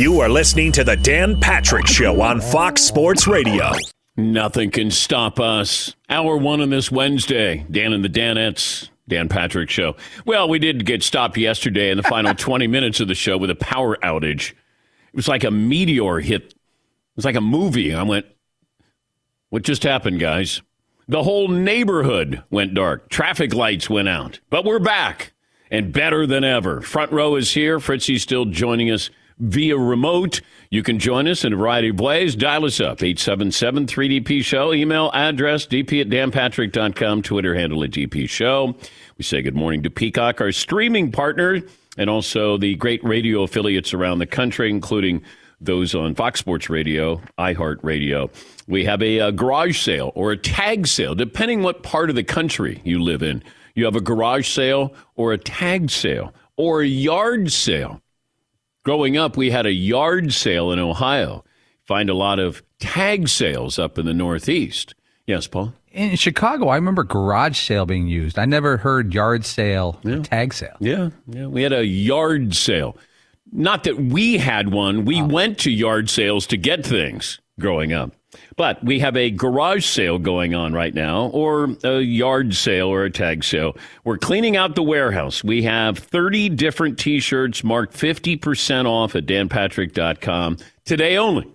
You are listening to the Dan Patrick Show on Fox Sports Radio. Nothing can stop us. Hour one on this Wednesday. Dan and the Danettes. Dan Patrick Show. Well, we did get stopped yesterday in the final 20 minutes of the show with a power outage. It was like a meteor hit. It was like a movie. I went, what just happened, guys? The whole neighborhood went dark. Traffic lights went out. But we're back and better than ever. Front row is here. Fritzy's still joining us via remote. You can join us in a variety of ways. Dial us up, 877 3DP Show. Email address, dp at danpatrick.com. Twitter handle at DP Show. We say good morning to Peacock, our streaming partner, and also the great radio affiliates around the country, including those on Fox Sports Radio, iHeartRadio. We have a, a, garage sale or a tag sale, depending what part of the country you live in. You have a garage sale or a tag sale or a yard sale. Growing up, we had a yard sale in Ohio. Find a lot of tag sales up in the Northeast. Yes, Paul? In Chicago, I remember garage sale being used. I never heard yard sale Yeah. tag sale. Yeah, yeah. We had a yard sale. Not that we had one. We uh, went to yard sales to get things growing up. But we have a garage sale going on right now, or a yard sale or a tag sale. We're cleaning out the warehouse. We have 30 different t shirts marked 50% off at danpatrick.com today only.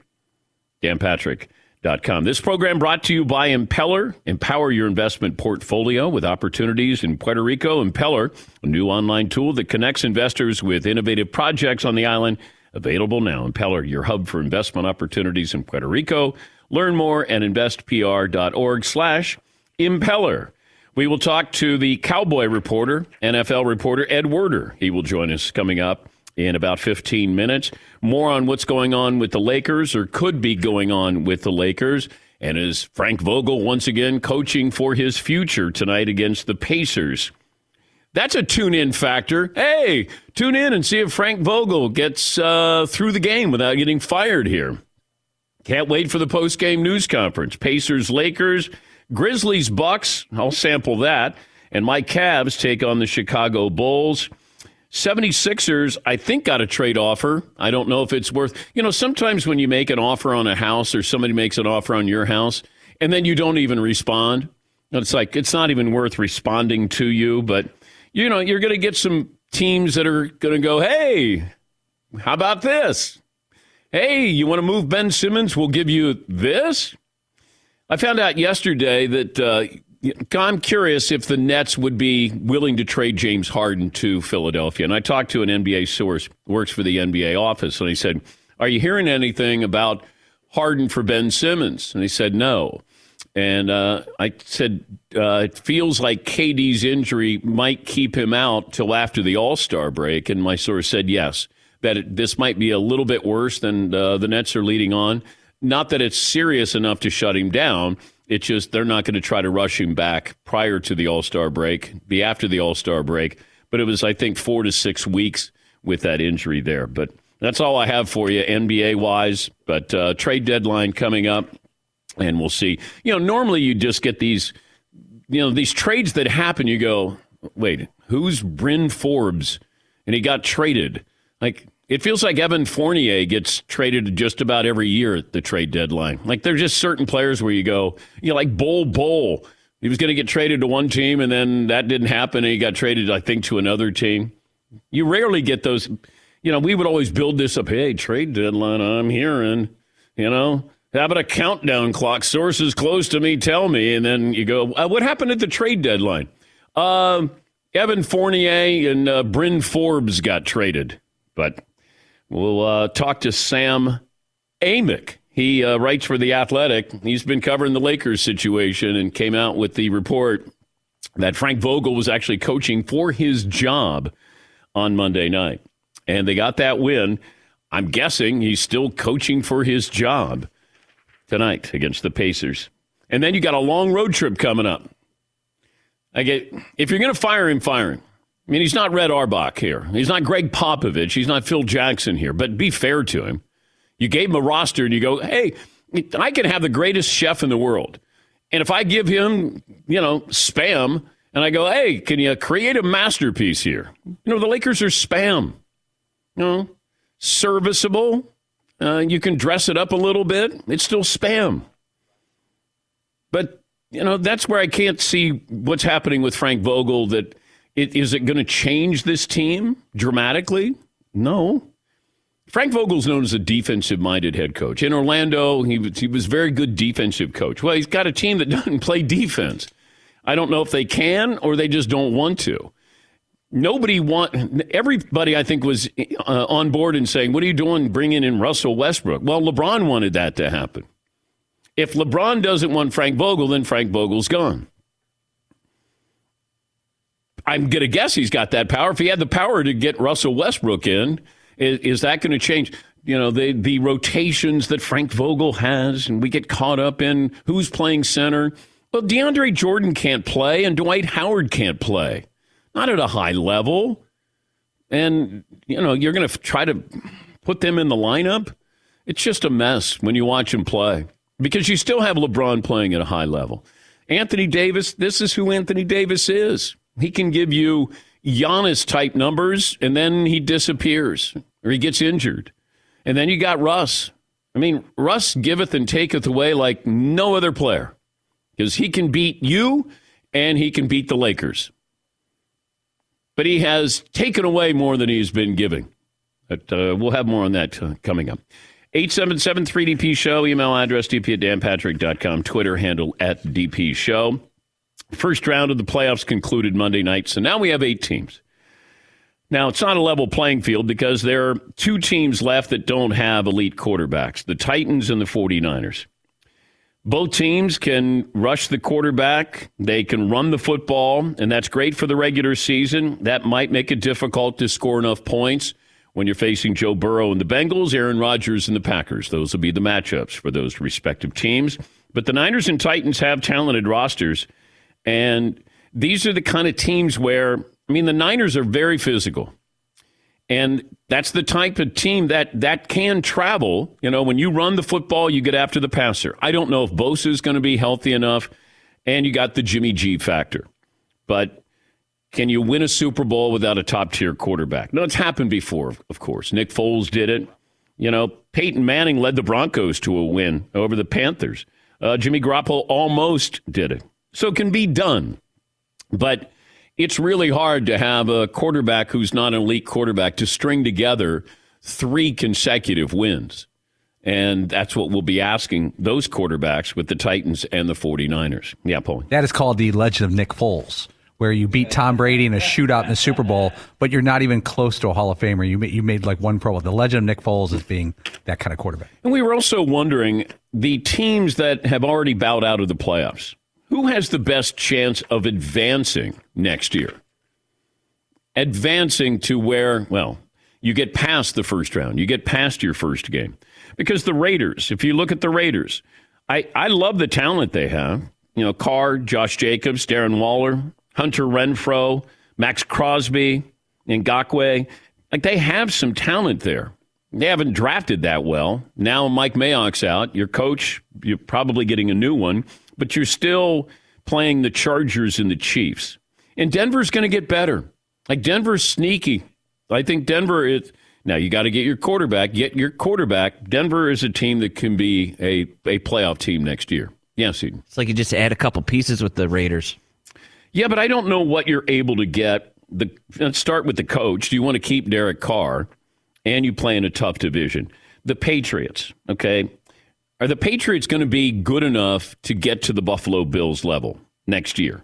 danpatrick.com. This program brought to you by Impeller. Empower your investment portfolio with opportunities in Puerto Rico. Impeller, a new online tool that connects investors with innovative projects on the island. Available now. Impeller, your hub for investment opportunities in Puerto Rico. Learn more at investpr.org slash impeller. We will talk to the Cowboy reporter, NFL reporter Ed Werder. He will join us coming up in about 15 minutes. More on what's going on with the Lakers or could be going on with the Lakers. And is Frank Vogel once again coaching for his future tonight against the Pacers? That's a tune in factor. Hey, tune in and see if Frank Vogel gets uh, through the game without getting fired here. Can't wait for the post game news conference. Pacers, Lakers, Grizzlies, Bucks. I'll sample that. And my Cavs take on the Chicago Bulls. 76ers, I think, got a trade offer. I don't know if it's worth, you know, sometimes when you make an offer on a house or somebody makes an offer on your house and then you don't even respond, it's like, it's not even worth responding to you. But, you know, you're going to get some teams that are going to go, hey, how about this? Hey, you want to move Ben Simmons? We'll give you this. I found out yesterday that uh, I'm curious if the Nets would be willing to trade James Harden to Philadelphia. And I talked to an NBA source, works for the NBA office, and he said, Are you hearing anything about Harden for Ben Simmons? And he said, No. And uh, I said, uh, It feels like KD's injury might keep him out till after the All Star break. And my source said, Yes, that it, this might be a little bit worse than uh, the Nets are leading on. Not that it's serious enough to shut him down. It's just they're not going to try to rush him back prior to the All Star break, be after the All Star break. But it was, I think, four to six weeks with that injury there. But that's all I have for you, NBA wise. But uh, trade deadline coming up, and we'll see. You know, normally you just get these, you know, these trades that happen. You go, wait, who's Bryn Forbes? And he got traded. Like, it feels like Evan Fournier gets traded just about every year at the trade deadline. Like there's just certain players where you go, you know, like Bol Bol. He was going to get traded to one team, and then that didn't happen, and he got traded, I think, to another team. You rarely get those. You know, we would always build this up. Hey, trade deadline. I'm hearing. You know, how about a countdown clock? Sources close to me tell me, and then you go, uh, what happened at the trade deadline? Um, Evan Fournier and uh, Bryn Forbes got traded, but. We'll uh, talk to Sam Amick. He uh, writes for The Athletic. He's been covering the Lakers situation and came out with the report that Frank Vogel was actually coaching for his job on Monday night. And they got that win. I'm guessing he's still coaching for his job tonight against the Pacers. And then you got a long road trip coming up. I get if you're going to fire him, fire him. I mean, he's not Red Auerbach here. He's not Gregg Popovich. He's not Phil Jackson here. But be fair to him. You gave him a roster and you go, hey, I can have the greatest chef in the world. And if I give him, you know, spam and I go, hey, can you create a masterpiece here? You know, the Lakers are spam. You know, serviceable, Uh, you can dress it up a little bit. It's still spam. But, you know, that's where I can't see what's happening with Frank Vogel. That it, is it going to change this team dramatically? No. Frank Vogel's known as a defensive minded head coach. In Orlando, he was, he was very good defensive coach. Well, he's got a team that doesn't play defense. I don't know if they can or they just don't want to. Nobody want everybody. I think was uh, on board and saying, "What are you doing, bringing in Russell Westbrook?" Well, LeBron wanted that to happen. If LeBron doesn't want Frank Vogel, then Frank Vogel's gone. I'm going to guess he's got that power. If he had the power to get Russell Westbrook in, is, is that going to change? You know, the, the rotations that Frank Vogel has, and we get caught up in who's playing center. Well, DeAndre Jordan can't play, and Dwight Howard can't play, not at a high level. And, you know, you're going to try to put them in the lineup. It's just a mess when you watch him play because you still have LeBron playing at a high level. Anthony Davis, this is who Anthony Davis is. He can give you Giannis type numbers, and then he disappears or he gets injured. And then you got Russ. I mean, Russ giveth and taketh away like no other player because he can beat you and he can beat the Lakers. But he has taken away more than he's been giving. But uh, we'll have more on that uh, coming up. 877 3DP Show, email address dp at danpatrick.com, Twitter handle at DP Show. First round of the playoffs concluded Monday night, so now we have eight teams. Now, it's not a level playing field because there are two teams left that don't have elite quarterbacks the Titans and the 49ers. Both teams can rush the quarterback, they can run the football, and that's great for the regular season. That might make it difficult to score enough points when you're facing Joe Burrow and the Bengals, Aaron Rodgers and the Packers. Those will be the matchups for those respective teams. But the Niners and Titans have talented rosters. And these are the kind of teams where, I mean, the Niners are very physical. And that's the type of team that that can travel. You know, when you run the football, you get after the passer. I don't know if Bosa is going to be healthy enough, and you got the Jimmy G factor. But can you win a Super Bowl without a top tier quarterback? No, it's happened before, of course. Nick Foles did it. You know, Peyton Manning led the Broncos to a win over the Panthers. Uh, Jimmy Garoppolo almost did it. So it can be done. But it's really hard to have a quarterback who's not an elite quarterback to string together three consecutive wins. And that's what we'll be asking those quarterbacks with the Titans and the 49ers. Yeah, Paul. That is called the legend of Nick Foles where you beat Tom Brady in a shootout in the Super Bowl, but you're not even close to a Hall of Famer. You made, you made like one Pro Bowl. The legend of Nick Foles is being that kind of quarterback. And we were also wondering the teams that have already bowed out of the playoffs, who has the best chance of advancing next year? Advancing to where, well, you get past the first round, you get past your first game. Because the Raiders, if you look at the Raiders, I, I love the talent they have. You know, Carr, Josh Jacobs, Darren Waller, Hunter Renfrow, Maxx Crosby, Ngakoue. Like they have some talent there. They haven't drafted that well. Now Mike Mayock's out. Your coach, you're probably getting a new one, but you're still playing the Chargers and the Chiefs. And Denver's going to get better. Like Denver's sneaky. I think Denver is now you got to get your quarterback. Get your quarterback. Denver is a team that can be a, a playoff team next year. Yes, Eden. It's like you just add a couple pieces with the Raiders. Yeah, but I don't know what you're able to get. The, let's start with the coach. Do you want to keep Derek Carr? And you play in a tough division. The Patriots, okay? Are the Patriots going to be good enough to get to the Buffalo Bills level next year?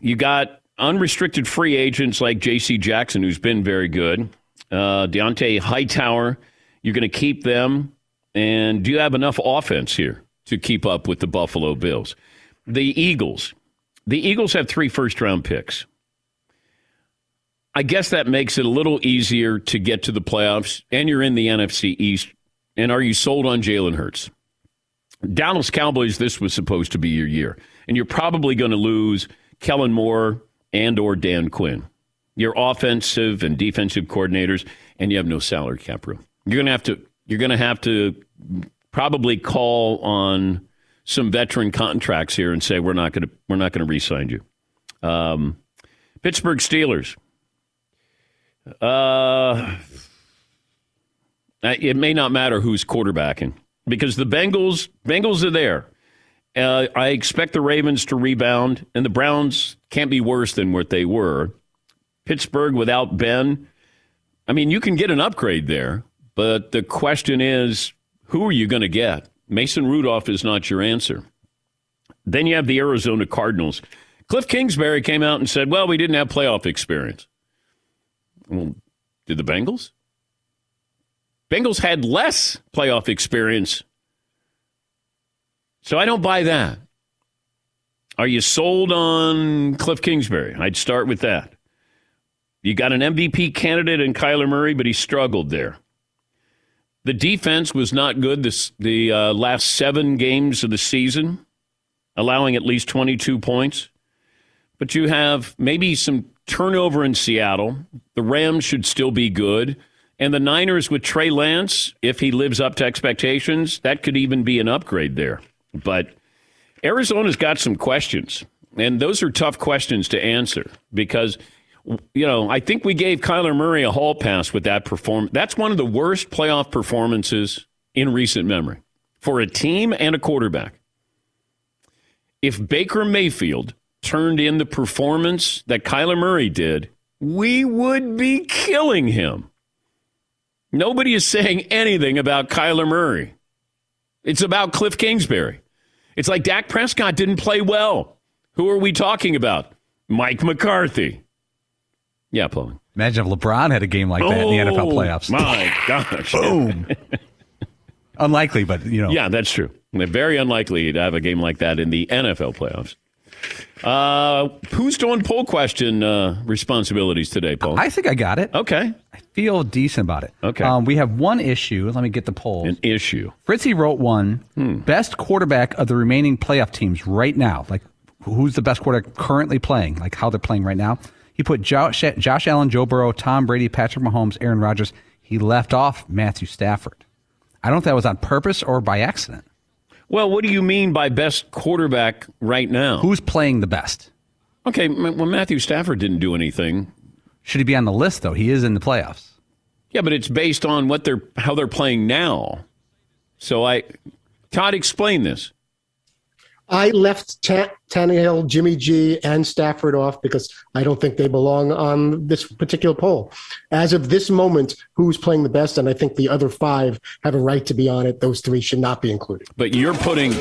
You got unrestricted free agents like J.C. Jackson, who's been very good. Uh, Dont'a Hightower, you're going to keep them. And do you have enough offense here to keep up with the Buffalo Bills? The Eagles, the Eagles have three first round picks. I guess that makes it a little easier to get to the playoffs, and you're in the NFC East. And are you sold on Jalen Hurts? Dallas Cowboys, this was supposed to be your year, and you're probably going to lose Kellen Moore and or Dan Quinn, your offensive and defensive coordinators, and you have no salary cap room. You're to have to you're to have to probably call on some veteran contracts here and say we're not to we're not to re-sign you. Um, Pittsburgh Steelers. Uh, It may not matter who's quarterbacking because the Bengals Bengals are there. Uh, I expect the Ravens to rebound, and the Browns can't be worse than what they were. Pittsburgh without Ben, I mean, you can get an upgrade there, but the question is, who are you going to get? Mason Rudolph is not your answer. Then you have the Arizona Cardinals. Cliff Kingsbury came out and said, well, we didn't have playoff experience. Well, did the Bengals? Bengals had less playoff experience. So I don't buy that. Are you sold on Cliff Kingsbury? I'd start with that. You got an MVP candidate in Kyler Murray, but he struggled there. The defense was not good this the uh, last seven games of the season, allowing at least 22 points. But you have maybe some turnover in Seattle. The Rams should still be good. And the Niners with Trey Lance, if he lives up to expectations, that could even be an upgrade there. But Arizona's got some questions, and those are tough questions to answer because, you know, I think we gave Kyler Murray a hall pass with that performance. That's one of the worst playoff performances in recent memory for a team and a quarterback. If Baker Mayfield turned in the performance that Kyler Murray did, we would be killing him. Nobody is saying anything about Kyler Murray. It's about Cliff Kingsbury. It's like Dak Prescott didn't play well. Who are we talking about? Mike McCarthy. Yeah, Paul. Imagine if LeBron had a game like that in the NFL oh, playoffs. Oh, My gosh. Boom. Unlikely, but you know. Yeah, that's true. Very unlikely to have a game like that in the NFL playoffs. Uh, who's doing poll question uh, responsibilities today, Paul? I think I got it. okay. I feel decent about it. Okay. Um, we have one issue. Let me get the poll. An issue. Fritzy wrote one. Hmm. Best quarterback of the remaining playoff teams right now. Like, who's the best quarterback currently playing? Like, how they're playing right now. He put Josh, Josh Allen, Joe Burrow, Tom Brady, Patrick Mahomes, Aaron Rodgers. He left off Matthew Stafford. I don't know if that was on purpose or by accident. Well, what do you mean by best quarterback right now? Who's playing the best? Okay, well, Matthew Stafford didn't do anything. Should he be on the list though? He is in the playoffs. Yeah, but it's based on what they're how they're playing now. So I, Todd, explain this. I left Ta- Tannehill, Jimmy G, and Stafford off because I don't think they belong on this particular poll. As of this moment, who's playing the best? And I think the other five have a right to be on it. Those three should not be included. But you're putting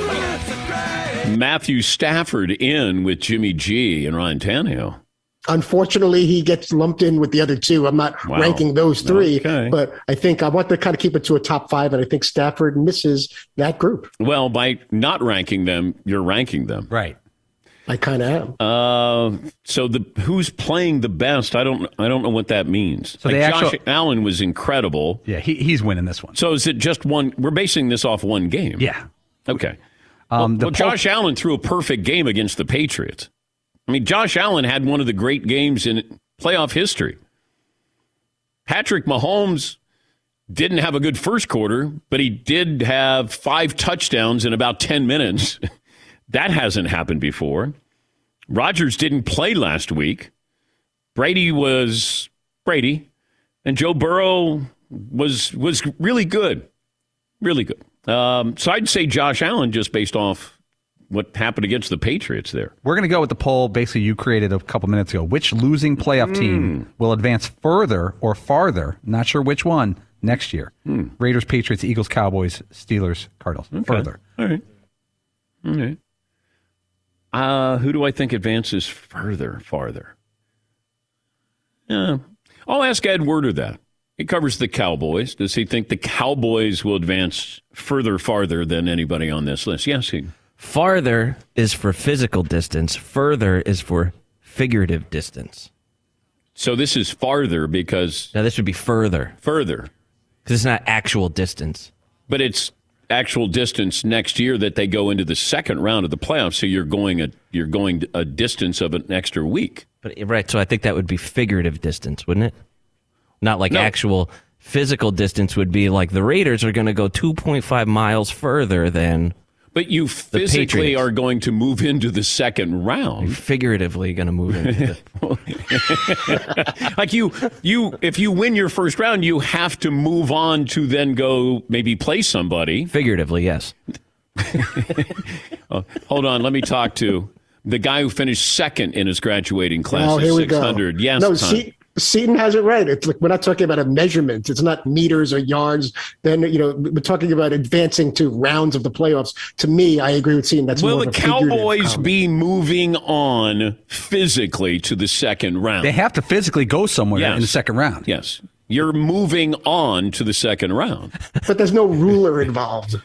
Matthew Stafford in with Jimmy G and Ryan Tannehill. Unfortunately, he gets lumped in with the other two. I'm not Wow. ranking those three, Okay. but I think I want to kind of keep it to a top five, and I think Stafford misses that group. Well, by not ranking them, you're ranking them. Right. I kind of am. Uh, so the who's playing the best? I don't. I don't know what that means. So like they Josh actually- Allen was incredible. Yeah, he, he's winning this one. So is it just one? We're basing this off one game. Yeah. Okay. Um, the well, poll- Josh Allen threw a perfect game against the Patriots. I mean, Josh Allen had one of the great games in playoff history. Patrick Mahomes didn't have a good first quarter, but he did have five touchdowns in about 10 minutes. that hasn't happened before. Rodgers didn't play last week. Brady was Brady, and Joe Burrow was was really good, really good. Um, so I'd say Josh Allen just based off what happened against the Patriots there. We're going to go with the poll basically you created a couple minutes ago. Which losing playoff team will advance further or farther? Not sure which one next year. Raiders, Patriots, Eagles, Cowboys, Steelers, Cardinals. Further. All right. All right. Uh, who do I think advances further, farther? Yeah. I'll ask Ed Werder that. He covers the Cowboys. Does he think the Cowboys will advance further, farther than anybody on this list? Yes, he. Farther is for physical distance. Further is for figurative distance. So this is farther because Now this would be further further, because it's not actual distance. but it's actual distance next year that they go into the second round of the playoffs. So you're going a you're going a distance of an extra week. But eh, right, so I think that would be figurative distance, wouldn't it? Not like No. actual physical distance would be like the Raiders are going to go 2.5 miles further than But you physically Patriots. are going to move into the second round. Figuratively going to move into the, like you you if you win your first round, you have to move on to then go maybe play somebody. figuratively, yes. Oh, hold on, let me talk to the guy who finished second in his graduating class Oh, of here we go. 600. Yes, no, Tom. Se- Seton has it right. It's like we're not talking about a measurement. It's not meters or yards. Then you know we're talking about advancing to rounds of the playoffs. To me, I agree with Seton. That's Will more the of a Cowboys be moving on physically to the second round? They have to physically go somewhere Yes. in the second round. yes. You're moving on to the second round. But there's no ruler involved.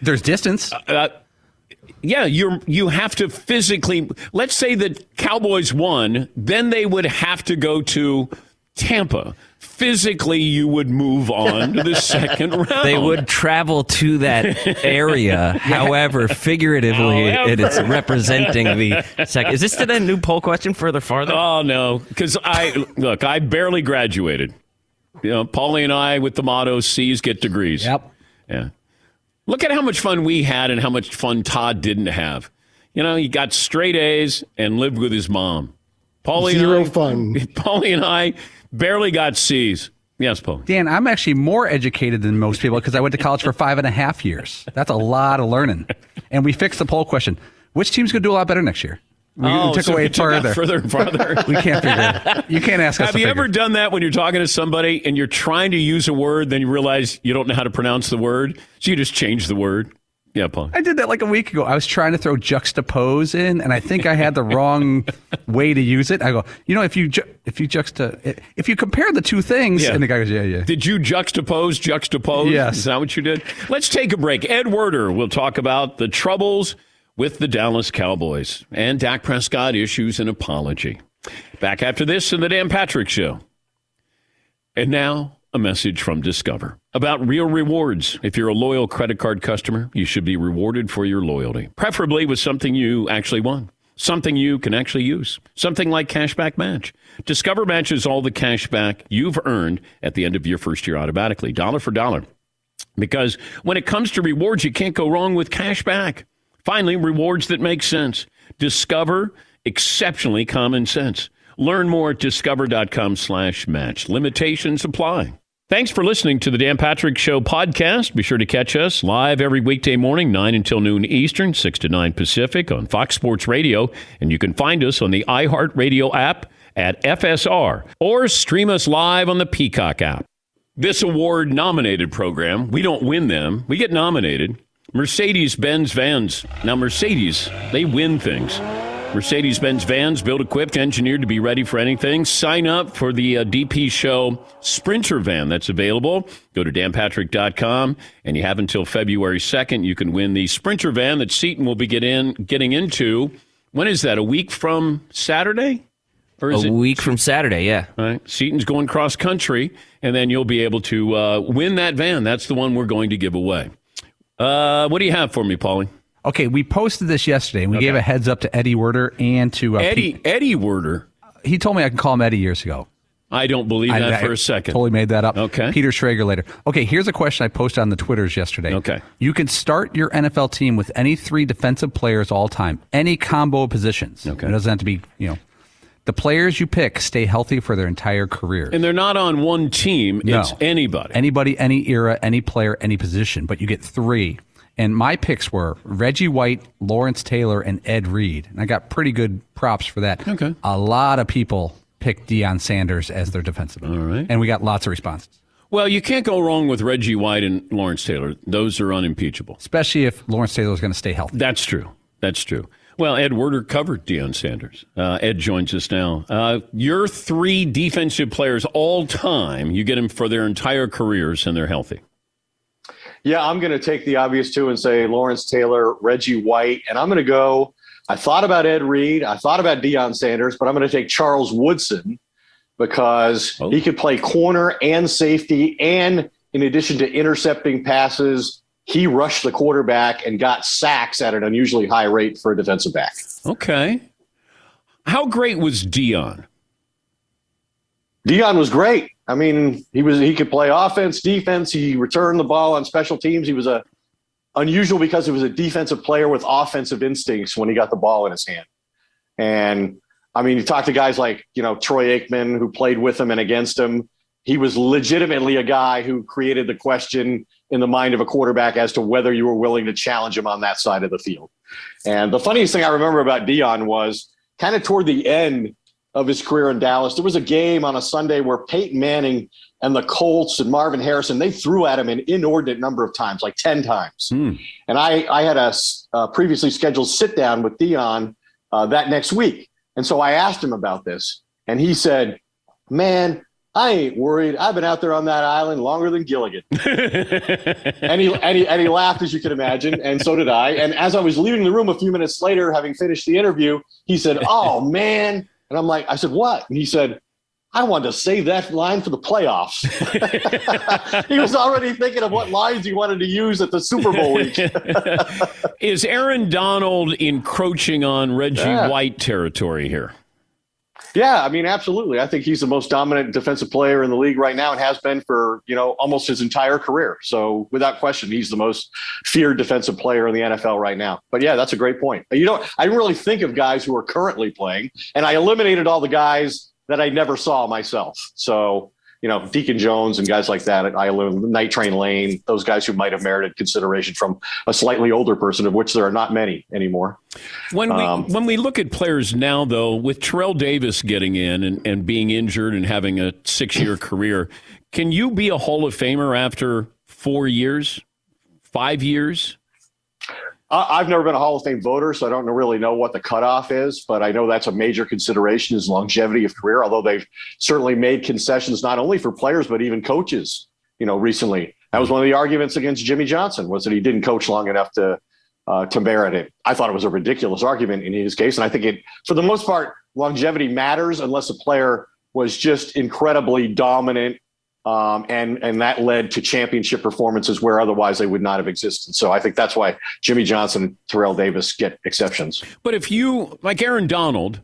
There's distance. Uh, yeah, you're you have to physically. Let's say that Cowboys won, then they would have to go to Tampa. Physically, you would move on to the second round. They would travel to that area. However, figuratively, it is representing the second. Is this to the new poll question further farther? Oh no, because I look. I barely graduated. You know, Paulie and I with the motto "C's get degrees." Yep. Yeah. Look at how much fun we had and how much fun Todd didn't have. You know, he got straight A's and lived with his mom. Paulie Zero and I, fun. Paulie and I barely got C's. Yes, Paul. Dan, I'm actually more educated than most people because I went to college for five and a half years. That's a lot of learning. And we fixed the poll question. Which team's going to do a lot better next year? We, we took so away further. further and farther. We can't figure it. You can't ask us Have you ever done that when you're talking to somebody and you're trying to use a word, then you realize you don't know how to pronounce the word, so you just change the word? Yeah, Paul. I did that like a week ago. I was trying to throw juxtapose in, and I think I had the wrong way to use it. I go, you know, if you ju- if you juxta if you compare the two things, Yeah. and the guy goes, yeah, yeah. Did you juxtapose, juxtapose? Yes. Is that what you did? Let's take a break. Ed Werder will talk about the troubles with the Dallas Cowboys and Dak Prescott issues an apology. Back after this in the Dan Patrick Show. And now, a message from Discover about real rewards. If you're a loyal credit card customer, you should be rewarded for your loyalty, preferably with something you actually won, something you can actually use, something like Cashback Match. Discover matches all the cash back you've earned at the end of your first year automatically, dollar for dollar. Because when it comes to rewards, you can't go wrong with cash back. Finally, rewards that make sense. Discover exceptionally common sense. Learn more at discover.com slash match. Limitations apply. Thanks for listening to the Dan Patrick Show podcast. Be sure to catch us live every weekday morning, 9 until noon Eastern, 6 to 9 Pacific on Fox Sports Radio. And you can find us on the iHeartRadio app at FSR or stream us live on the Peacock app. This award nominated program, we don't win them, we get nominated. Mercedes Benz vans. Now, Mercedes, they win things. Mercedes Benz vans, built, equipped, engineered to be ready for anything. Sign up for the uh, DP Show Sprinter van that's available. Go to danpatrick.com, and you have until February 2nd. You can win the Sprinter van that Seton will be get in, getting into. When is that? A week from Saturday? Or is A it week from Saturday, yeah. all right. Seton's going cross country, and then you'll be able to uh, win that van. That's the one we're going to give away. Uh, what do you have for me, Paulie? Okay, we posted this yesterday, and we gave a heads up to Eddie Werder and to uh, Eddie Pete- Eddie Werder. He told me I can call him Eddie years ago. I don't believe I- that I for a second. Totally made that up. Okay. Peter Schrager later. Okay, here's a question I posted on the Twitters yesterday. Okay. You can start your NFL team with any three defensive players all time, any combo of positions. Okay. It doesn't have to be, you know, the players you pick stay healthy for their entire career. And they're not on one team. No. It's anybody. Anybody, any era, any player, any position, but you get three. And my picks were Reggie White, Lawrence Taylor, and Ed Reed. And I got pretty good props for that. Okay. A lot of people picked Deion Sanders as their defensive. All right. And we got lots of responses, well, you can't go wrong with Reggie White and Lawrence Taylor. Those are unimpeachable. especially if Lawrence Taylor is going to stay healthy. That's true. That's true. Well, Ed Werder covered Deion Sanders. Uh, Ed joins us now. Uh, your three defensive players all time, you get them for their entire careers and they're healthy. Yeah, I'm going to take the obvious two and say Lawrence Taylor, Reggie White, and I'm going to go. I thought about Ed Reed, I thought about Deion Sanders, but I'm going to take Charles Woodson because Oh. he could play corner and safety, and in addition to intercepting passes, he rushed the quarterback and got sacks at an unusually high rate for a defensive back. Okay. How great was Deion? Deion was great. I mean, he was he could play offense, defense. He returned the ball on special teams. He was a unusual because he was a defensive player with offensive instincts when he got the ball in his hand. And I mean, you talk to guys like, you know, Troy Aikman, who played with him and against him. He was legitimately a guy who created the question in the mind of a quarterback as to whether you were willing to challenge him on that side of the field. And the funniest thing I remember about Deion was kind of toward the end of his career in Dallas. There was a game on a Sunday where Peyton Manning and the Colts and Marvin Harrison they threw at him an inordinate number of times, like ten times. Hmm. And I I had a, a, previously scheduled sit down with Deion uh, that next week, and so I asked him about this, and he said, "Man." I ain't worried. I've been out there on that island longer than Gilligan. and, he, and, he, and he laughed, as you can imagine, and so did I. And as I was leaving the room a few minutes later, having finished the interview, he said, Oh, man, and I'm like, I said, what? And he said, I wanted to save that line for the playoffs. he was already thinking of what lines he wanted to use at the Super Bowl week. Is Aaron Donald encroaching on Reggie yeah. White territory here? Yeah, I mean, absolutely. I think he's the most dominant defensive player in the league right now and has been for, you know, almost his entire career. So without question, he's the most feared defensive player in the NFL right now. But yeah, that's a great point. You know, I didn't really think of guys who are currently playing, and I eliminated all the guys that I never saw myself. So you know, Deacon Jones and guys like that at Island, Night Train Lane, those guys who might have merited consideration from a slightly older person, of which there are not many anymore. When we um, when we look at players now, though, with Terrell Davis getting in and, and being injured and having a six year career, can you be a Hall of Famer after four years, five years? I've never been a Hall of Fame voter, so I don't really know what the cutoff is, but I know that's a major consideration is longevity of career, although they've certainly made concessions not only for players, but even coaches, you know, recently. That was one of the arguments against Jimmy Johnson was that he didn't coach long enough to uh, to merit it. I thought it was a ridiculous argument in his case. And I think it, for the most part, longevity matters unless a player was just incredibly dominant um, and and that led to championship performances where otherwise they would not have existed. So I think that's why Jimmy Johnson and Terrell Davis get exceptions. But if you like Aaron Donald,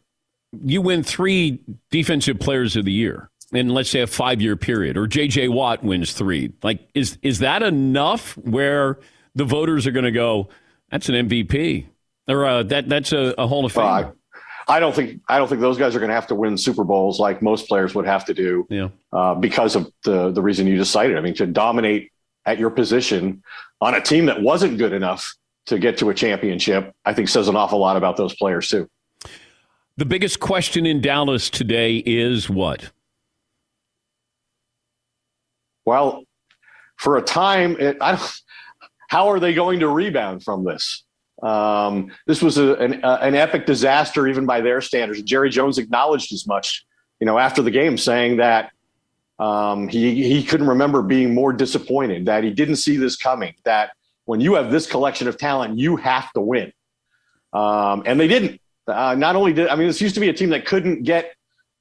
you win three defensive players of the year in let's say a five year period, or J.J. Watt wins three. Like is is that enough where the voters are going to go? That's an MVP, or uh, that that's a, a Hall of Fame. I don't think I don't think those guys are going to have to win Super Bowls like most players would have to do. Yeah. Uh, because of the the reason you just cited. I mean, to dominate at your position on a team that wasn't good enough to get to a championship, I think says an awful lot about those players too. The biggest question in Dallas today is what? Well, for a time, it, I how are they going to rebound from this? Um, this was a, an, uh, an epic disaster, even by their standards. Jerry Jones acknowledged as much, you know, after the game, saying that um, he he couldn't remember being more disappointed, that he didn't see this coming, that when you have this collection of talent, you have to win, um, and they didn't. Uh, not only did I mean, this used to be a team that couldn't get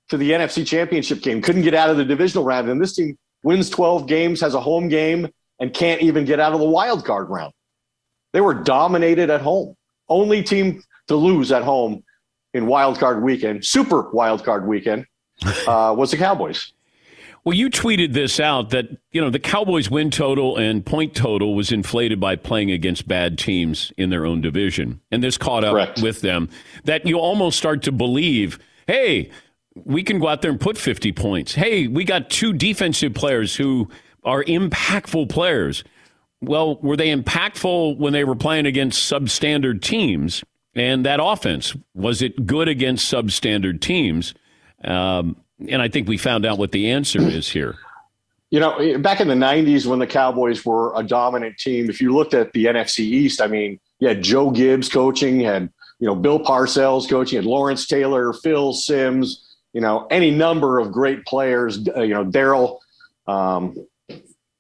to the NFC Championship game, couldn't get out of the divisional round, and this team wins 12 games, has a home game, and can't even get out of the wild card round. They were dominated at home. Only team to lose at home in wild card weekend, super wild card weekend, uh, was the Cowboys. Well, you tweeted this out that you know the Cowboys' win total and point total was inflated by playing against bad teams in their own division, and this caught up Correct. with them. That you almost start to believe, hey, we can go out there and put 50 points. Hey, we got two defensive players who are impactful players. Well, were they impactful when they were playing against substandard teams? And that offense, was it good against substandard teams? Um, and I think we found out what the answer is here. You know, back in the 90s when the Cowboys were a dominant team, if you looked at the NFC East, I mean, you had Joe Gibbs coaching, had, you know, Bill Parcells coaching, had Lawrence Taylor, Phil Simms, you know, any number of great players, you know, Daryl, um,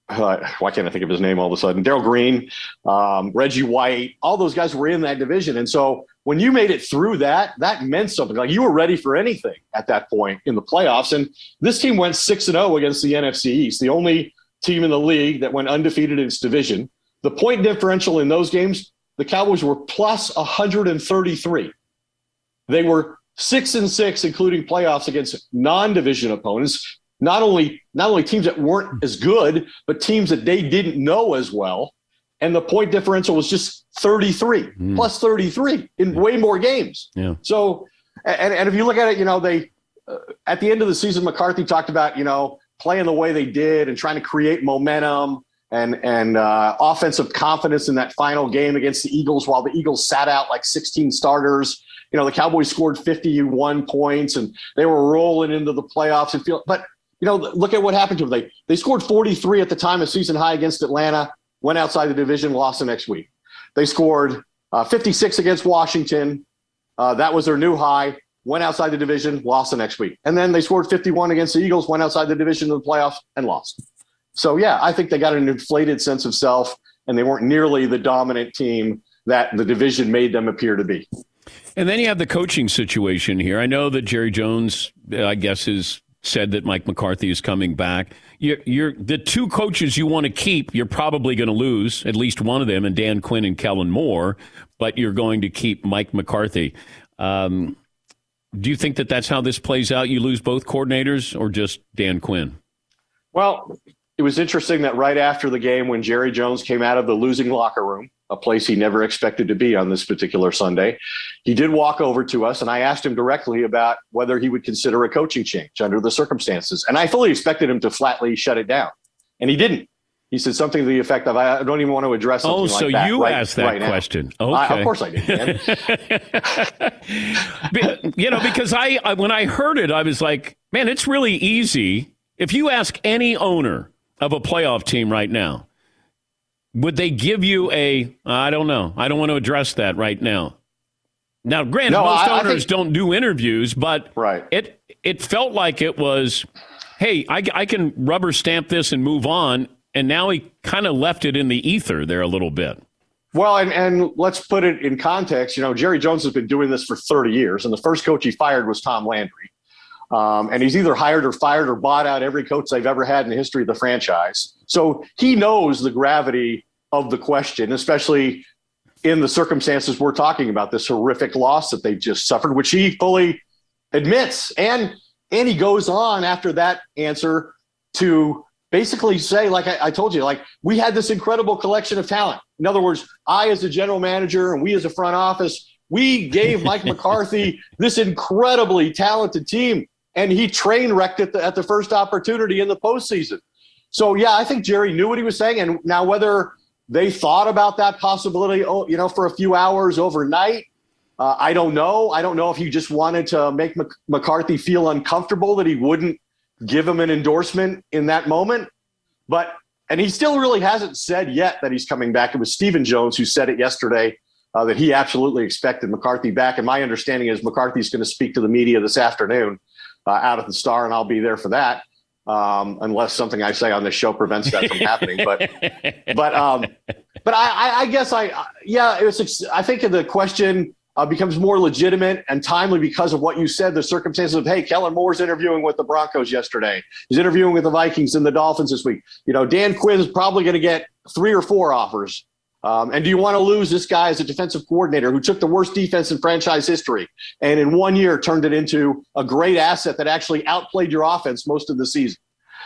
uh, why can't I think of his name all of a sudden? Darrell Green, um, Reggie White, all those guys were in that division. And so when you made it through that, that meant something. Like you were ready for anything at that point in the playoffs. And this team went 6 and 0 against the NFC East, the only team in the league that went undefeated in its division. The point differential in those games, the Cowboys were plus 133. They were 6 and 6 including playoffs against non-division opponents not only not only teams that weren't as good, but teams that they didn't know as well. and the point differential was just 33 Mm. plus 33 in way more games. Yeah. So, and, and if you look at it, you know, they, uh, at the end of the season, McCarthy talked about, you know, playing the way they did and trying to create momentum and, and uh, offensive confidence in that final game against the Eagles while the Eagles sat out like 16 starters. You know, the Cowboys scored 51 points and they were rolling into the playoffs and feel, but you know, look at what happened to them. They, they scored 43 at the time of season high against Atlanta, went outside the division, lost the next week. They scored uh, 56 against Washington. Uh, that was their new high. Went outside the division, lost the next week. And then they scored 51 against the Eagles, went outside the division in the playoffs, and lost. So, yeah, I think they got an inflated sense of self, and they weren't nearly the dominant team that the division made them appear to be. And then you have the coaching situation here. I know that Jerry Jones, I guess, has said that Mike McCarthy is coming back. You're, you're the two coaches you want to keep. You're probably going to lose at least one of them, and Dan Quinn and Kellen Moore. But you're going to keep Mike McCarthy. Um, do you think that that's how this plays out? You lose both coordinators, or just Dan Quinn? Well, it was interesting that right after the game, when Jerry Jones came out of the losing locker room, a place he never expected to be on this particular Sunday, he did walk over to us, and I asked him directly about whether he would consider a coaching change under the circumstances. And I fully expected him to flatly shut it down, and he didn't. He said something to the effect of, "I don't even want to address." Something Oh, like so that you right- asked that right now." question? I- of course I did. you know, because I, I when I heard it, I was like, man, it's really easy. If you ask any owner of a playoff team right now, would they give you a? I don't know. I don't want to address that right now. Now, granted, No, most I- I owners think- don't do interviews, but Right. it it felt like it was, hey, I, I can rubber stamp this and move on. And now he kind of left it in the ether there a little bit. Well, and, and let's put it in context. You know, Jerry Jones has been doing this for 30 years, and the first coach he fired was Tom Landry. Um, and he's either hired or fired or bought out every coach they've ever had in the history of the franchise. So he knows the gravity of the question, especially in the circumstances we're talking about, this horrific loss that they've just suffered, which he fully admits. And and he goes on after that answer to basically say, like I, I told you, like we had this incredible collection of talent. In other words, I as a general manager and we as a front office, we gave Mike McCarthy this incredibly talented team, and he train wrecked it at the first opportunity in the postseason. So yeah, I think Jerry knew what he was saying, and now whether they thought about that possibility, oh, you know, for a few hours overnight. Uh, I don't know. I don't know if he just wanted to make Mc- McCarthy feel uncomfortable that he wouldn't give him an endorsement in that moment. But and he still really hasn't said yet that he's coming back. It was Stephen Jones who said it yesterday uh, that he absolutely expected McCarthy back. And my understanding is McCarthy's going to speak to the media this afternoon uh, out at the Star, and I'll be there for that. Um, unless something I say on this show prevents that from happening, but but um, but I, I, I guess I yeah it was I think the question uh, becomes more legitimate and timely because of what you said the circumstances of hey Kellen Moore's interviewing with the Broncos yesterday he's interviewing with the Vikings and the Dolphins this week you know Dan Quinn's probably going to get three or four offers um, and do you want to lose this guy as a defensive coordinator who took the worst defense in franchise history and in one year turned it into a great asset that actually outplayed your offense most of the season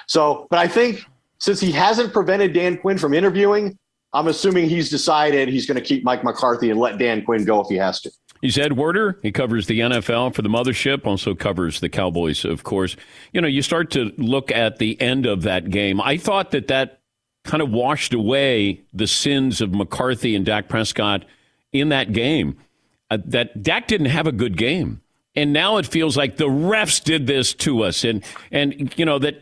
so but I think since he hasn't prevented Dan Quinn from interviewing I'm assuming he's decided he's going to keep Mike McCarthy and let Dan Quinn go if he has to. He's Ed Werder. He covers the NFL for the mothership, also covers the Cowboys, of course. You know, you start to look at the end of that game. I thought that that kind of washed away the sins of McCarthy and Dak Prescott in that game. Uh, that Dak didn't have a good game. And now it feels like the refs did this to us. And, and you know, that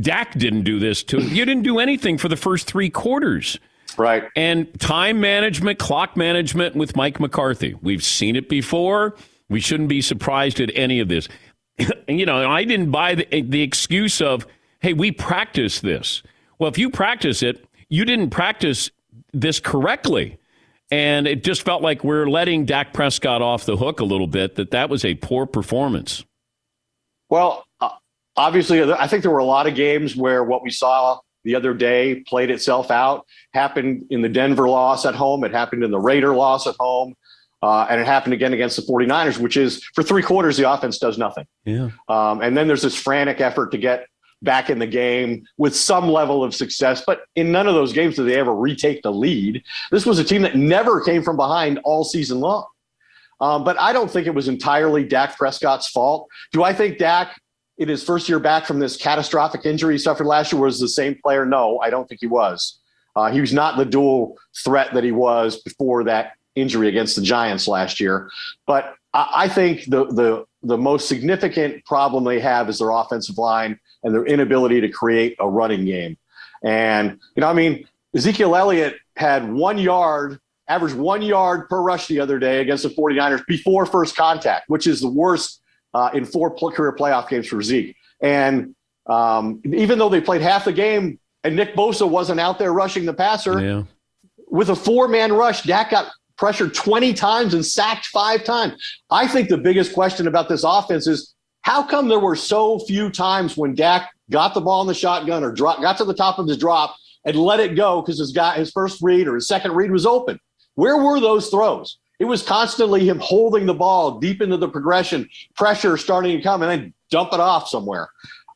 Dak didn't do this to You didn't do anything for the first three quarters Right. and time management, clock management with Mike McCarthy. We've seen it before. We shouldn't be surprised at any of this. and, you know, I didn't buy the, the excuse of, hey, we practice this. Well, if you practice it, you didn't practice this correctly. And it just felt like we're letting Dak Prescott off the hook a little bit, that that was a poor performance. Well, uh, obviously, I think there were a lot of games where what we saw the other day played itself out. Happened in the Denver loss at home. It happened in the Raider loss at home. Uh, and it happened again against the 49ers, which is for three quarters, the offense does nothing. Yeah. Um, and then there's this frantic effort to get back in the game with some level of success. But in none of those games did they ever retake the lead. This was a team that never came from behind all season long. Um, but I don't think it was entirely Dak Prescott's fault. Do I think Dak, in his first year back from this catastrophic injury he suffered last year, was the same player? No, I don't think he was. Uh, he was not the dual threat that he was before that injury against the Giants last year. But I, I think the the the most significant problem they have is their offensive line and their inability to create a running game. And you know, I mean, Ezekiel Elliott had one yard averaged one yard per rush the other day against the 49ers before first contact, which is the worst uh, in four career playoff games for Zeke. And um, even though they played half the game and Nick Bosa wasn't out there rushing the passer, yeah. with a four man rush, Dak got pressured 20 times and sacked five times. I think the biggest question about this offense is how come there were so few times when Dak got the ball in the shotgun or drop, got to the top of his drop and let it go because his guy his first read or his second read was open. Where were those throws? It was constantly him holding the ball deep into the progression, pressure starting to come, and then dump it off somewhere.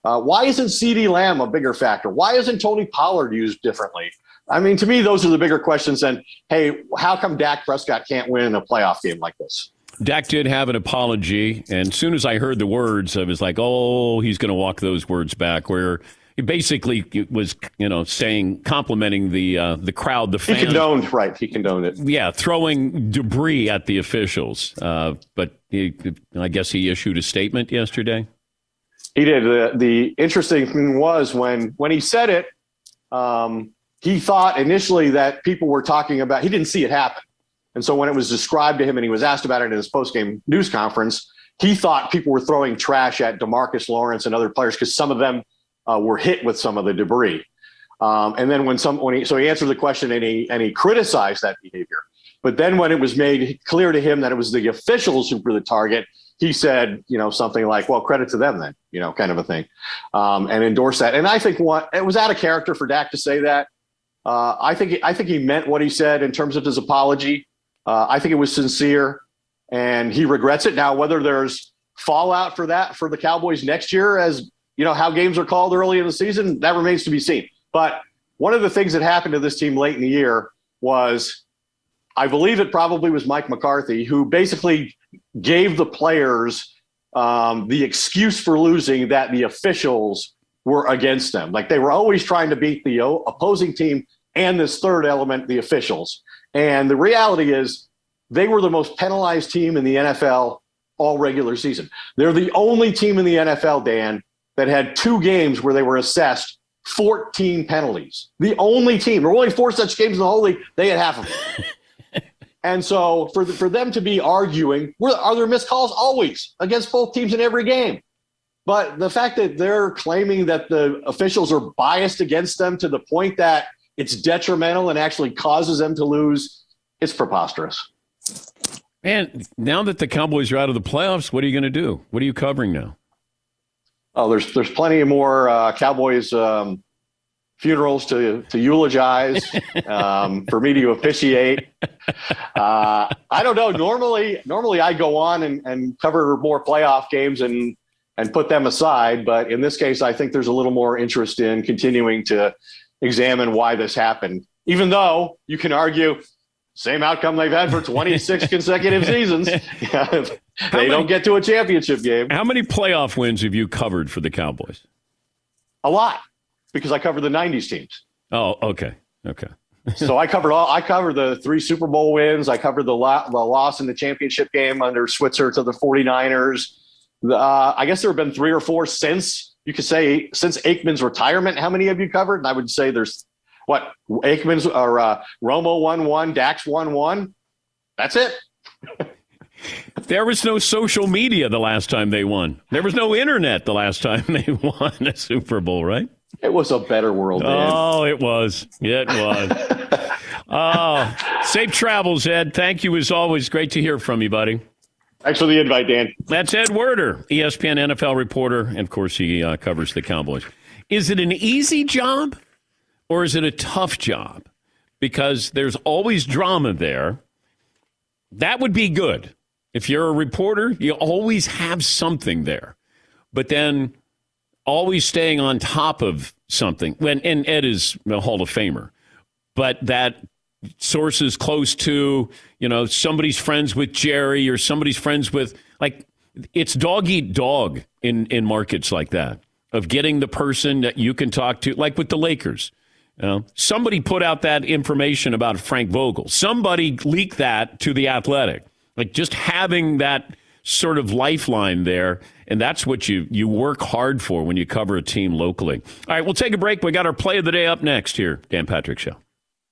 Uh, why isn't CeeDee Lamb a bigger factor? Why isn't Tony Pollard used differently? I mean, to me, those are the bigger questions than, hey, how come Dak Prescott can't win a playoff game like this? Dak did have an apology, and as soon as I heard the words, I was like, "Oh, he's going to walk those words back." Where he basically was, you know, saying complimenting the uh, the crowd, the fans. He condoned, right? He condoned it. Yeah, throwing debris at the officials. Uh, but he, I guess he issued a statement yesterday. He did. The, the interesting thing was when when he said it, um, he thought initially that people were talking about. He didn't see it happen, and so when it was described to him and he was asked about it in his post game news conference, he thought people were throwing trash at Demarcus Lawrence and other players because some of them uh, were hit with some of the debris. Um, and then when some when he so he answered the question and he and he criticized that behavior. But then when it was made clear to him that it was the officials who were the target, he said, you know, something like, "Well, credit to them then," you know, kind of a thing, um, and endorsed that. And I think it was out of character for Dak to say that. Uh, I think I think he meant what he said in terms of his apology. Uh, I think it was sincere, and he regrets it now. Whether there's fallout for that for the Cowboys next year as you know, how games are called early in the season, that remains to be seen. But one of the things that happened to this team late in the year was I believe it probably was Mike McCarthy who basically gave the players um, the excuse for losing that the officials were against them. Like they were always trying to beat the opposing team and this third element, the officials. And the reality is they were the most penalized team in the NFL all regular season. They're the only team in the NFL, Dan, that had two games where they were assessed 14 penalties. The only team, there were only four such games in the whole league, they had half of them. and so for, the, for them to be arguing, are there missed calls? Always against both teams in every game. But the fact that they're claiming that the officials are biased against them to the point that it's detrimental and actually causes them to lose, it's preposterous. And now that the Cowboys are out of the playoffs, what are you going to do? What are you covering now? Oh, there's there's plenty more uh, Cowboys um, funerals to to eulogize um, for me to officiate. Uh, I don't know. Normally, normally I go on and, and cover more playoff games and and put them aside. But in this case, I think there's a little more interest in continuing to examine why this happened. Even though you can argue same outcome they've had for 26 consecutive seasons. they many, don't get to a championship game. How many playoff wins have you covered for the Cowboys? A lot, because I covered the 90s teams. Oh, okay. Okay. so I covered all. I covered the three Super Bowl wins. I covered the, the loss in the championship game under Switzer to the 49ers. Uh, I guess there have been three or four since you could say since Aikman's retirement. How many have you covered? And I would say there's what Aikman's or uh, Romo won one, Dak's won one. That's it. there was no social media the last time they won. There was no internet the last time they won a Super Bowl, right? It was a better world. Man. Oh, it was. It was. oh, safe travels, Ed. Thank you as always. Great to hear from you, buddy. Thanks for the invite, Dan. That's Ed Werder, ESPN NFL reporter, and of course he uh, covers the Cowboys. Is it an easy job? or is it a tough job? Because there's always drama there. That would be good. If you're a reporter, you always have something there. But then always staying on top of something. When and Ed is a Hall of Famer, but that sources close to you know somebody's friends with Jerry or somebody's friends with like it's dog eat dog in in markets like that of getting the person that you can talk to, like with the Lakers. You know, somebody put out that information about Frank Vogel. Somebody leaked that to the Athletic. Like just having that sort of lifeline there, and that's what you you work hard for when you cover a team locally. All right, we'll take a break. We got our play of the day up next here, Dan Patrick Show.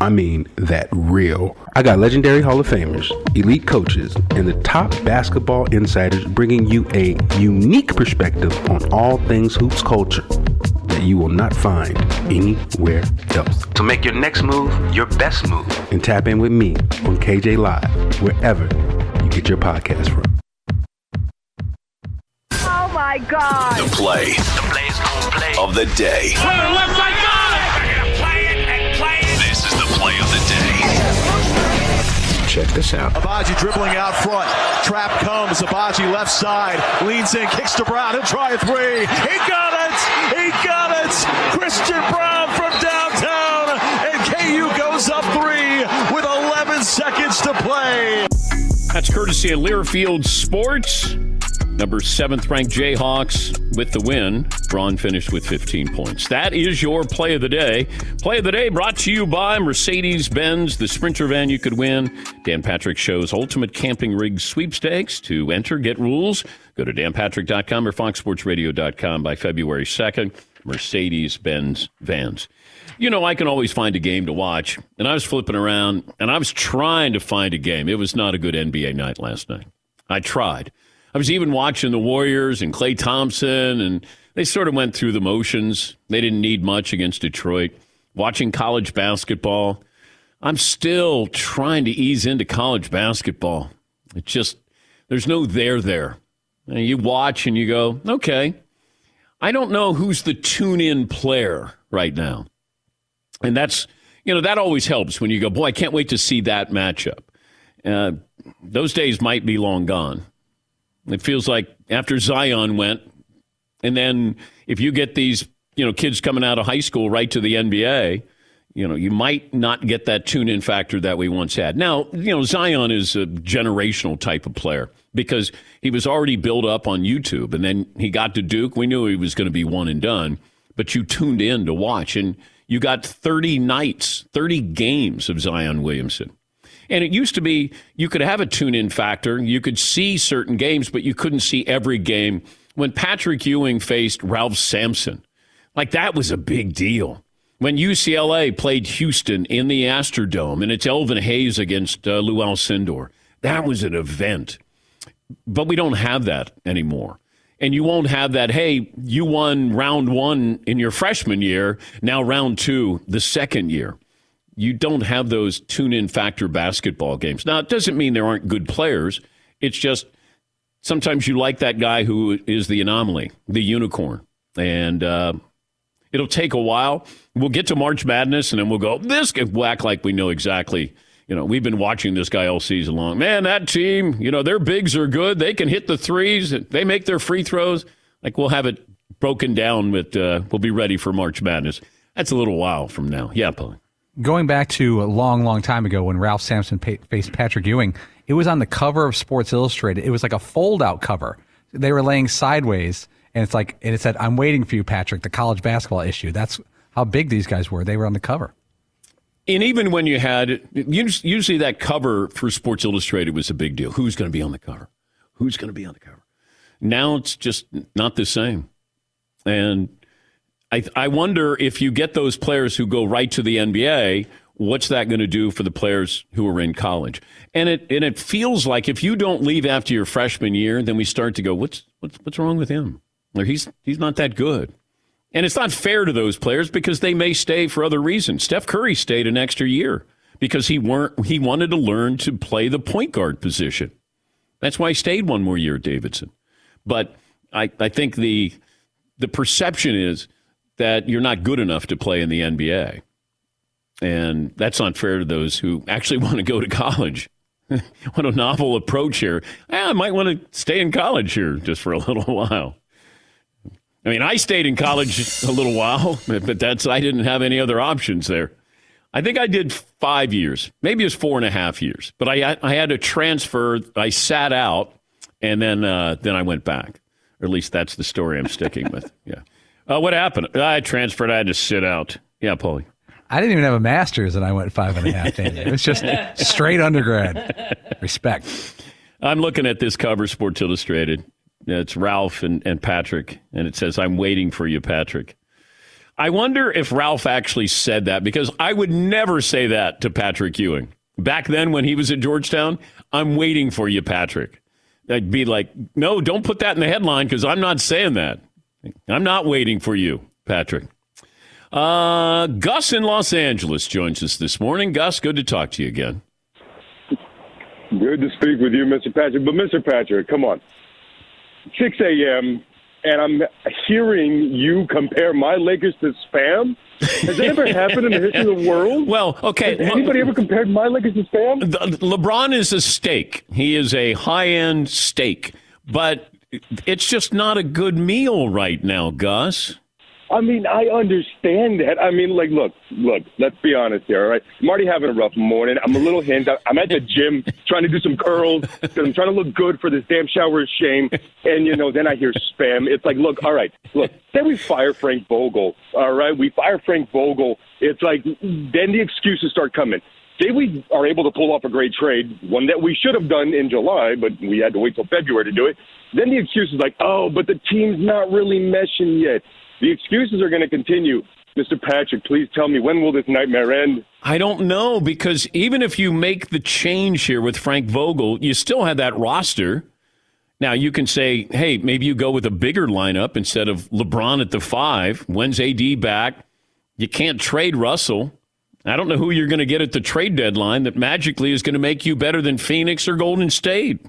I mean that real. I got legendary Hall of Famers, elite coaches, and the top basketball insiders bringing you a unique perspective on all things hoops culture that you will not find anywhere else. To make your next move your best move and tap in with me on KJ Live, wherever you get your podcast from. Oh my God. The play The play's gonna play. of the day. left side, Check this out. Agbaji dribbling out front. Trap comes. Agbaji left side. Leans in. Kicks to Brown. He'll try a three. He got it. He got it. Christian Braun from downtown. And KU goes up three with 11 seconds to play. That's courtesy of Learfield Sports. Number seventh ranked Jayhawks with the win. Braun finished with 15 points. That is your play of the day. Play of the day brought to you by Mercedes Benz, the sprinter van you could win. Dan Patrick Show's Ultimate Camping Rig Sweepstakes. To enter, get rules. Go to danpatrick.com or foxsportsradio.com by February 2nd. Mercedes Benz vans. You know, I can always find a game to watch. And I was flipping around and I was trying to find a game. It was not a good NBA night last night. I tried. I was even watching the Warriors and Klay Thompson, and they sort of went through the motions. They didn't need much against Detroit. Watching college basketball. I'm still trying to ease into college basketball. It just, there's no there there. And you watch and you go, okay, I don't know who's the tune in player right now. And that's, you know, that always helps when you go, boy, I can't wait to see that matchup. Uh, those days might be long gone. It feels like after Zion went, and then if you get these, you know, kids coming out of high school right to the NBA, you know, you might not get that tune in factor that we once had. Now, you know, Zion is a generational type of player because he was already built up on YouTube and then he got to Duke. We knew he was going to be one and done, but you tuned in to watch and you got 30 nights, 30 games of Zion Williamson. And it used to be you could have a tune in factor. You could see certain games, but you couldn't see every game. When Patrick Ewing faced Ralph Sampson, like that was a big deal. When UCLA played Houston in the Astrodome and it's Elvin Hayes against uh, Lew Alcindor, that was an event. But we don't have that anymore. And you won't have that, hey, you won round one in your freshman year, now round two the second year you don't have those tune in factor basketball games. Now, it doesn't mean there aren't good players. It's just sometimes you like that guy who is the anomaly, the unicorn. And uh, it'll take a while. We'll get to March Madness and then we'll go, this can act like we know exactly. You know, we've been watching this guy all season long. Man, that team, you know, their bigs are good. They can hit the threes, they make their free throws. Like we'll have it broken down, but uh, we'll be ready for March Madness. That's a little while from now. Yeah, Paul going back to a long, long time ago when Ralph Sampson pa- faced Patrick Ewing, it was on the cover of Sports Illustrated. It was like a fold out cover. They were laying sideways, and it's like, and it said, I'm waiting for you, Patrick, the college basketball issue. That's how big these guys were. They were on the cover. And even when you had, usually that cover for Sports Illustrated was a big deal. Who's going to be on the cover? Who's going to be on the cover? Now it's just not the same. And I, I wonder if you get those players who go right to the NBA, what's that going to do for the players who are in college? And it and it feels like if you don't leave after your freshman year, then we start to go, what's what's what's wrong with him? Or he's he's not that good. And it's not fair to those players because they may stay for other reasons. Steph Curry stayed an extra year because he weren't he wanted to learn to play the point guard position. That's why he stayed one more year at Davidson. But I, I think the the perception is that you're not good enough to play in the NBA. And that's not fair to those who actually want to go to college. what a novel approach here. I might want to stay in college here just for a little while. I mean, I stayed in college a little while, but that's I didn't have any other options there. I think I did five years, maybe it was four and a half years, but I I had to transfer. I sat out, and then uh, then I went back. Or at least that's the story I'm sticking with. Yeah. Uh, what happened? I transferred. I had to sit out. Yeah, Paulie. I didn't even have a master's, and I went five and a half. Daniel. It was just straight undergrad. Respect. I'm looking at this cover, Sports Illustrated. It's Ralph and, and Patrick, and it says, I'm waiting for you, Patrick. I wonder if Ralph actually said that because I would never say that to Patrick Ewing. Back then, when he was at Georgetown, I'm waiting for you, Patrick. I'd be like, no, don't put that in the headline because I'm not saying that. I'm not waiting for you, Patrick. Uh, Gus in Los Angeles joins us this morning. Gus, good to talk to you again. Good to speak with you, Mr. Patrick. But, Mr. Patrick, come on. 6 a.m., and I'm hearing you compare my Lakers to spam? Has that ever happened in the history of the world? Well, okay. Has anybody ever compared my Lakers to spam? The, LeBron is a steak. He is a high end steak, but it's just not a good meal right now, Gus. I mean, I understand that. I mean, like, look, look. Let's be honest here, all right? I'm already having a rough morning. I'm a little hinged. I'm at the gym trying to do some curls because I'm trying to look good for this damn shower of shame. And you know, then I hear spam. It's like, look, all right, look. Then we fire Frank Vogel. All right, we fire Frank Vogel. It's like then the excuses start coming. Say we are able to pull off a great trade, one that we should have done in July, but we had to wait till February to do it. Then the excuse is like, oh, but the team's not really meshing yet. The excuses are going to continue. Mr. Patrick, please tell me when will this nightmare end? I don't know because even if you make the change here with Frank Vogel, you still have that roster. Now you can say, hey, maybe you go with a bigger lineup instead of LeBron at the five. When's AD back? You can't trade Russell. I don't know who you're going to get at the trade deadline that magically is going to make you better than Phoenix or Golden State.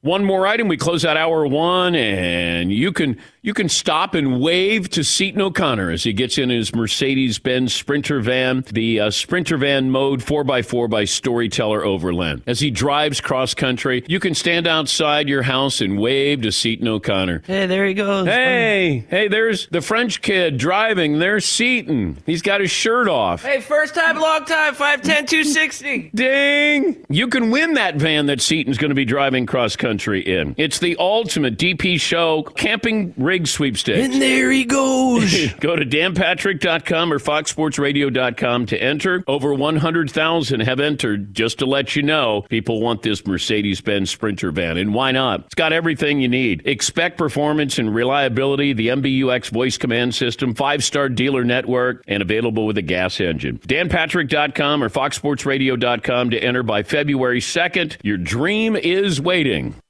One more item. We close out hour one, and you can you can stop and wave to Seton O'Connor as he gets in his Mercedes Benz Sprinter van, the uh, Sprinter van mode 4x4 by Storyteller Overland. As he drives cross country, you can stand outside your house and wave to Seton O'Connor. Hey, there he goes. Hey, hey, there's the French kid driving. There's Seton. He's got his shirt off. Hey, first time, long time, 5'10, 260. Ding! You can win that van that Seton's going to be driving cross country in. It's the ultimate DP show camping rig sweepstakes. And there he goes. Go to danpatrick.com or foxsportsradio.com to enter. Over 100,000 have entered. Just to let you know, people want this Mercedes Benz Sprinter van. And why not? It's got everything you need. Expect performance and reliability, the MBUX voice command system, five star dealer network, and available with a gas engine. danpatrick.com or foxsportsradio.com to enter by February 2nd. Your dream is waiting.